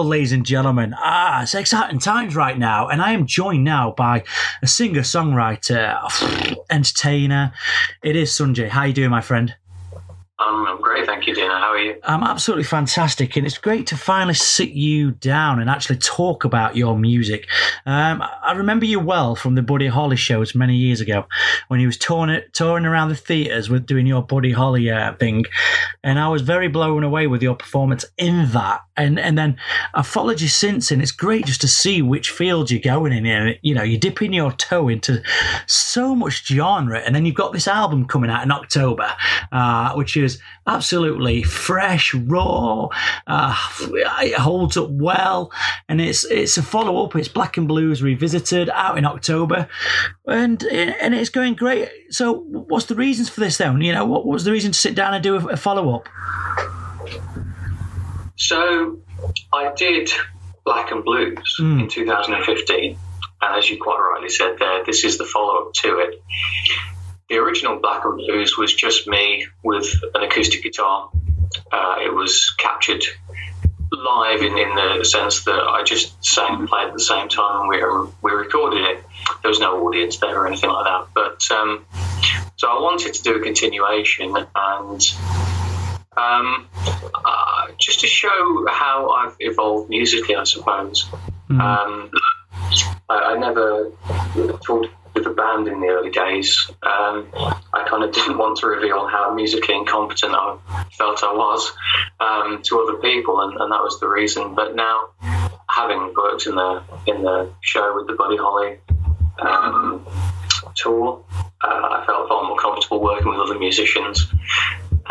Well, ladies and gentlemen, ah, it's exciting times right now, and I am joined now by a singer-songwriter, entertainer. It is Sunjay. How you doing, my friend? Um, I'm great, thank you, Dino. How are you? I'm absolutely fantastic, and it's great to finally sit you down and actually talk about your music. Um, I remember you well from the Buddy Holly shows many years ago when you was touring, touring around the theatres with doing your Buddy Holly uh, thing, and I was very blown away with your performance in that. And and then I followed you since, and it's great just to see which field you're going in. And you know, you're dipping your toe into so much genre, and then you've got this album coming out in October, uh, which is absolutely fresh, raw. Uh, it holds up well, and it's it's a follow up. It's Black and Blues revisited out in October, and and it's going great. So, what's the reasons for this then? You know, what was the reason to sit down and do a, a follow up? So, I did Black and Blues mm. in 2015, and as you quite rightly said there, this is the follow up to it the original Black and Blues was just me with an acoustic guitar. Uh, it was captured live in, in the sense that I just sang and played at the same time and we, we recorded it. There was no audience there or anything like that. But um, so I wanted to do a continuation and um, uh, just to show how I've evolved musically, I suppose. Mm. Um, I, I, never thought with the band in the early days, um, I kind of didn't want to reveal how musically incompetent I felt I was um, to other people, and, and, that was the reason. But now, having worked in the in the show with the Buddy Holly um, tour, uh, I felt far more comfortable working with other musicians.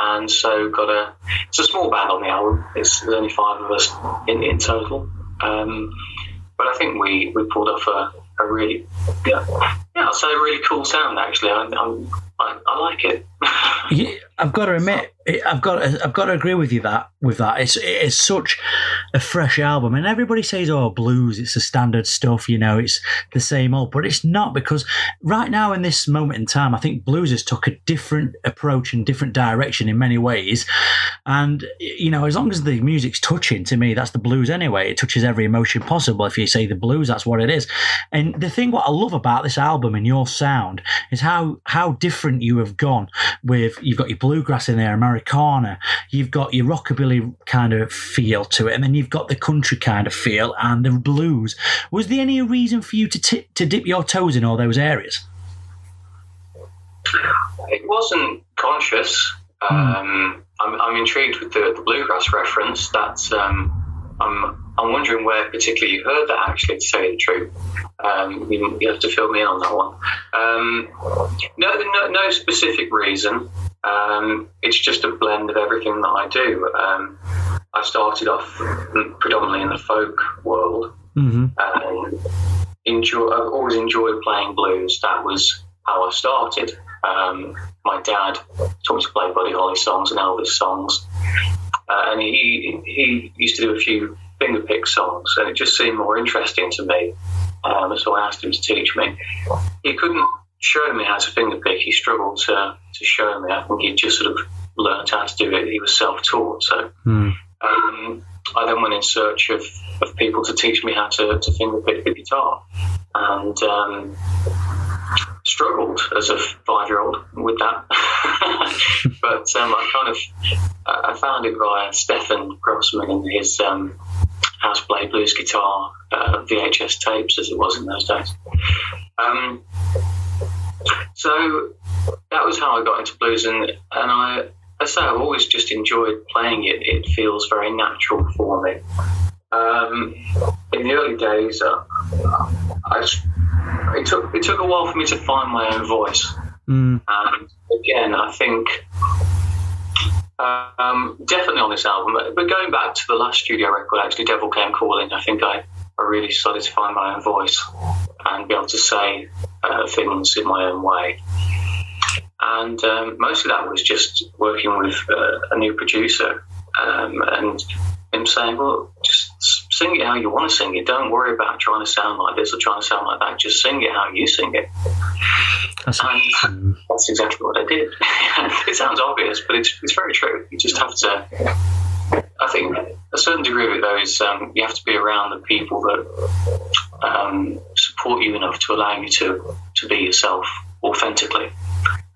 And so got a it's a small band on the album. It's there's only five of us in, in total. Um, but I think we, we pulled off a, a really yeah, yeah, a really cool sound. Actually, I, I, I like it. yeah, I've got to admit, I've got I've got to agree with you that with that it's it's such a fresh album, and everybody says, "Oh, blues, it's the standard stuff," you know, it's the same old, but it's not because right now in this moment in time, I think blues has took a different approach and different direction in many ways, and you know, as long as the music's touching, to me, that's the blues anyway. It touches every emotion possible. If you say the blues, that's what it is. And the thing what I love about this album and your sound is how how different you have gone with you've got your bluegrass in there, Americana, you've got your rockabilly kind of feel to it, and then you've got the country kind of feel and the blues. Was there any reason for you to t- to dip your toes in all those areas? It wasn't conscious. Mm. Um, I'm, I'm, intrigued with the, the bluegrass reference. That's um, I'm I'm wondering where particularly you heard that. Actually, to tell you the truth, um, you, you, have to fill me in on that one. Um, no, no, no specific reason. Um, it's just a blend of everything that I do. Um, I started off predominantly in the folk world. Mm-hmm. And enjoy, I've always enjoyed playing blues. That was how I started. Um, my dad taught me to play Buddy Holly songs and Elvis songs. Uh, and he he used to do a few fingerpick songs, and it just seemed more interesting to me. Um, so I asked him to teach me. He couldn't show me how to fingerpick. He struggled to, to show me. I think he just sort of learned how to do it. He was self taught. So mm. um, I then went in search of, of people to teach me how to, to fingerpick the guitar. And um, struggled as a five year old with that. but um, I kind of I found it via Stefan Grossman and his um, How to Play Blues Guitar uh, VHS tapes, as it was in those days. Um, so that was how I got into blues, and and I, I say I've always just enjoyed playing it. It feels very natural for me. Um, in the early days, uh, I, it took it took a while for me to find my own voice. Mm. And again, I think um, definitely on this album, but going back to the last studio record, actually, Devil Came Calling, I think I, I really started to find my own voice and be able to say uh, things in my own way. And um, most of that was just working with uh, a new producer um, and him saying, well, just sing it how you want to sing it. Don't worry about trying to sound like this or trying to sound like that. Just sing it how you sing it. That's, and that's exactly what I did. it sounds obvious, but it's, it's very true. You just have to I think a certain degree of it though is um, you have to be around the people that um, support you enough to allow you to to be yourself authentically,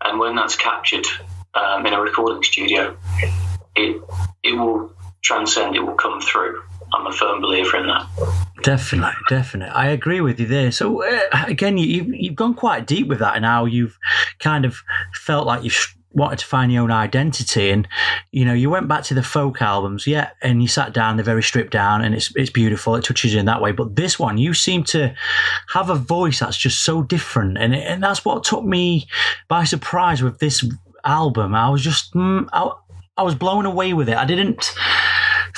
and when that's captured um, in a recording studio, it it will transcend. It will come through. I'm a firm believer in that. Definitely, definitely. I agree with you there. So uh, again, you, you've gone quite deep with that, and how you've kind of felt like you've wanted to find your own identity. And you know you went back to the folk albums yeah and you sat down they're very stripped down and it's it's beautiful it touches you in that way. But this one you seem to have a voice that's just so different. And and that's what took me by surprise with this album. I was just mm, I, I was blown away with it. I didn't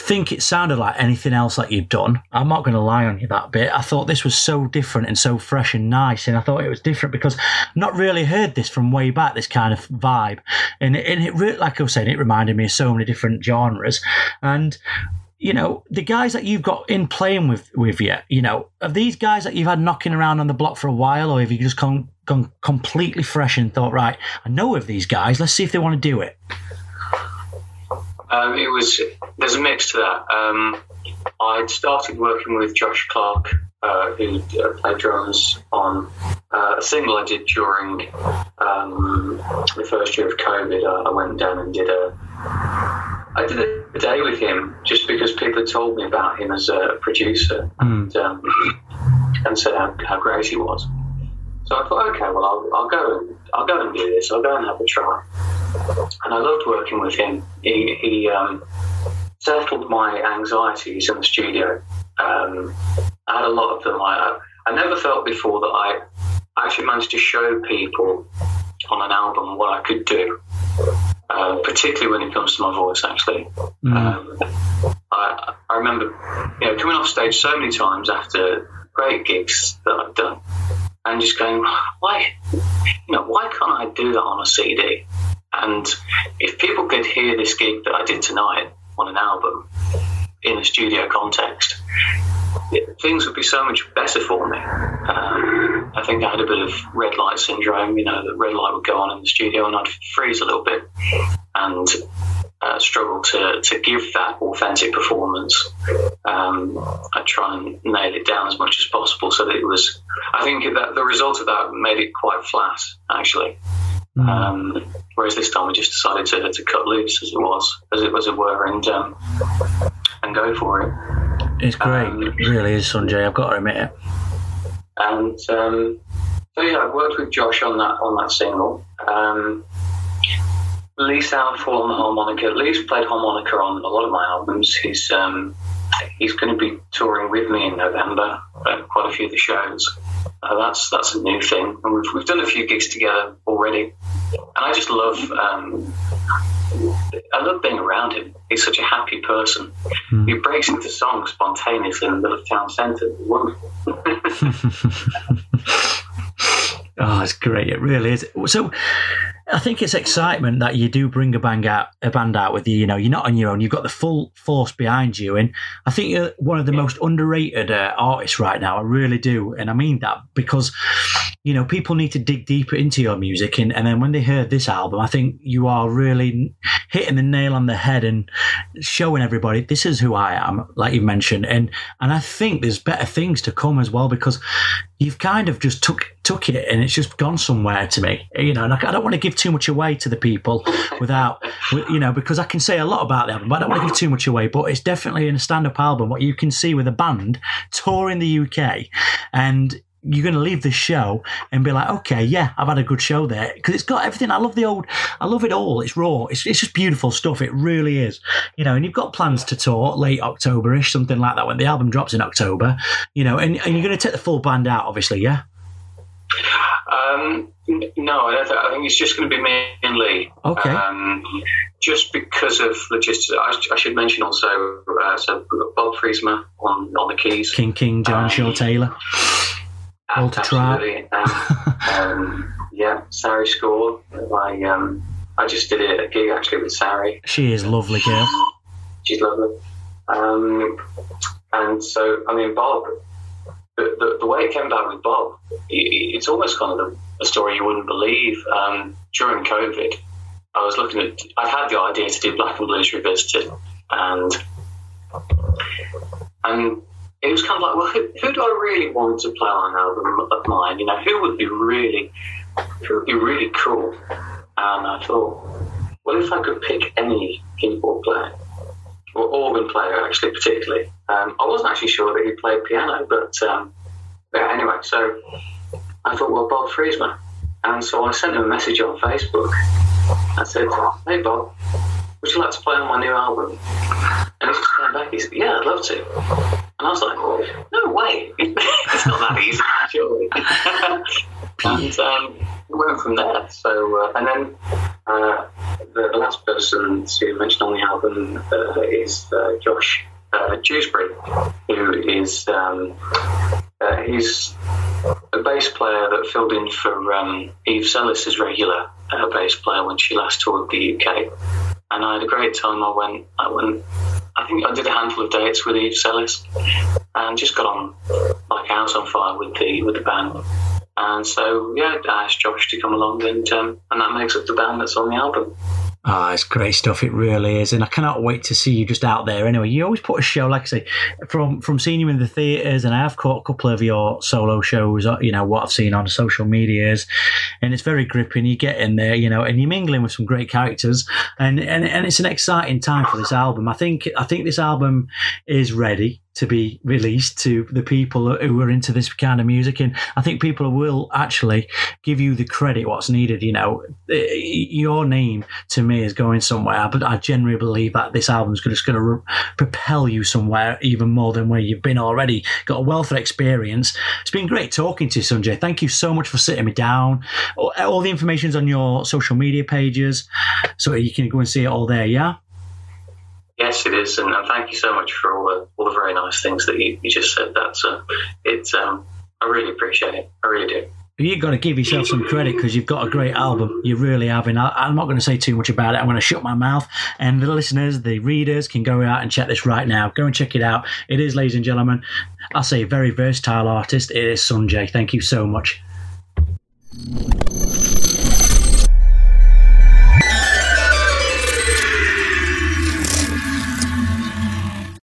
think it sounded like anything else that you'd done. I'm not going to lie on you that bit. I thought this was so different and so fresh and nice, and I thought it was different because I've not really heard this from way back. This kind of vibe, and it, and it like I was saying, it reminded me of so many different genres, and you know, the guys that you've got in playing with with you, you know, are these guys that you've had knocking around on the block for a while, or have you just gone gone completely fresh and thought, right, I know of these guys, let's see if they want to do it. Um, it was there's a mix to that. Um, I'd started working with Josh Clark, uh, who uh, played drums on uh, a single I did during um, the first year of COVID. I, I, went down and did a I did a, a, day with him just because people had told me about him as a producer mm. and um, and said how, how great he was. So I thought, okay, well, I'll, I'll go and I'll go and do this. I'll go and have a try. And I loved working with him. He, he um, settled my anxieties in the studio. Um, I had a lot of them. I, I never felt before that I actually managed to show people on an album what I could do, uh, particularly when it comes to my voice. Actually, mm. um, I, I remember you know coming off stage so many times after great gigs that I've done, and just going, why, you know, why can't I do that on a CD? And if people could hear this gig that I did tonight on an album in a studio context, it, things would be so much better for me. Um, I think I had a bit of red light syndrome. You know, the red light would go on in the studio and I'd freeze a little bit and uh, struggle to, to give that authentic performance. Um, I try and nail it down as much as possible so that it was. I think that the result of that made it quite flat, actually. Mm. Um, whereas this time we just decided to, to cut loose as it was, as it as it were, and um, and go for it. It's great, um, it really is, Sunjay. I've got to admit it. And um, so yeah, I've worked with Josh on that on that single. Um, Lee Southall on the harmonica. Lee's played harmonica on a lot of my albums. He's um, he's going to be touring with me in November, uh, quite a few of the shows. Uh, that's that's a new thing, and we've, we've done a few gigs together already. And I just love um, I love being around him. He's such a happy person. Mm. He breaks into song spontaneously in the middle of town centre. Wonderful. oh, it's great. It really is. So, I think it's excitement that you do bring a band out, a band out with you. You know, you're not on your own. You've got the full force behind you, and I think you're one of the most underrated uh, artists right now. I really do, and I mean that because you know people need to dig deeper into your music, and, and then when they heard this album, I think you are really hitting the nail on the head and showing everybody this is who I am, like you mentioned, and and I think there's better things to come as well because you've kind of just took took it and it's just gone somewhere to me you know and I, don't want to give too much away to the people without you know because I can say a lot about the album but I don't want to give too much away but it's definitely in a stand-up album what you can see with a band touring the UK and you're going to leave the show and be like, okay, yeah, I've had a good show there because it's got everything. I love the old, I love it all. It's raw. It's, it's just beautiful stuff. It really is, you know. And you've got plans to tour late Octoberish, something like that, when the album drops in October, you know. And, and you're going to take the full band out, obviously, yeah. Um, no, I, th- I, think it's just going to be me and Lee. Okay. Um, just because of logistics, I, I should mention also uh, so Bob Fridzema on on the keys, King King, Joanne um, Shaw Taylor, Walter Absolutely. um, yeah, Sari Schorr. I um, I just did a gig actually with Sari. She is lovely girl. She's lovely. Um, and so I mean Bob the, the, way it came about with Bob, it's almost kind of a, story you wouldn't believe. Um, during COVID, I was looking at, I had the idea to do Black and Blues Revisited, and and it was kind of like, well, who, who do I really want to play on an album of mine? You know, who would be really, who would be really cool? And I thought, well, if I could pick any keyboard player or organ player, actually, particularly, um, I wasn't actually sure that he played piano, but um, yeah, anyway, so I thought, well, Bob Fridzema. And so I sent him a message on Facebook. I said, hey, Bob, would you like to play on my new album? And he just came back, he said, yeah, I'd love to. And I was like, no way. it's not that easy, surely. and um, we went from there. So, uh, and then uh, the, the, last person to mention on the album uh, is uh, Josh uh, Dewsbury, who is um, uh, he's a bass player that filled in for um, Eve Selis' regular bass player when she last toured the UK. And I had a great time. I went, I went, I think I did a handful of dates with Eve Selis, and just got on like house on fire with the with the band. And so yeah, I asked Josh to come along, and um, and that makes up the band that's on the album. Ah, oh, it's great stuff. It really is, and I cannot wait to see you just out there. Anyway, you always put a show, like I say, from from seeing you in the theaters, and I have caught a couple of your solo shows. Uh, you know what I've seen on social medias, and it's very gripping. You get in there, you know, and you're mingling with some great characters, and and, and it's an exciting time for this album. I think I think this album is ready to be released to the people who are into this kind of music. And I think people will actually give you the credit what's needed. You know, eh, your name to me is going somewhere, but I generally believe that this album's just going to propel you somewhere even more than where you've been already. Got a wealth of experience. It's been great talking to you, Sunjay. Thank you so much for sitting me down. All the information's on your social media pages, so you can go and see it all there. Yeah. Yes, it is, and, and, thank you so much for all the all the very nice things that you, you just said. That so it's um, I really appreciate it. I really do. You've got to give yourself some credit because you've got a great album. You really have. And I, am not going to say too much about it. I'm going to shut my mouth. And the listeners, the readers can go out and check this right now. Go and check it out. It is, ladies and gentlemen, I'll say very versatile artist. It is Sunjay. Thank you so much.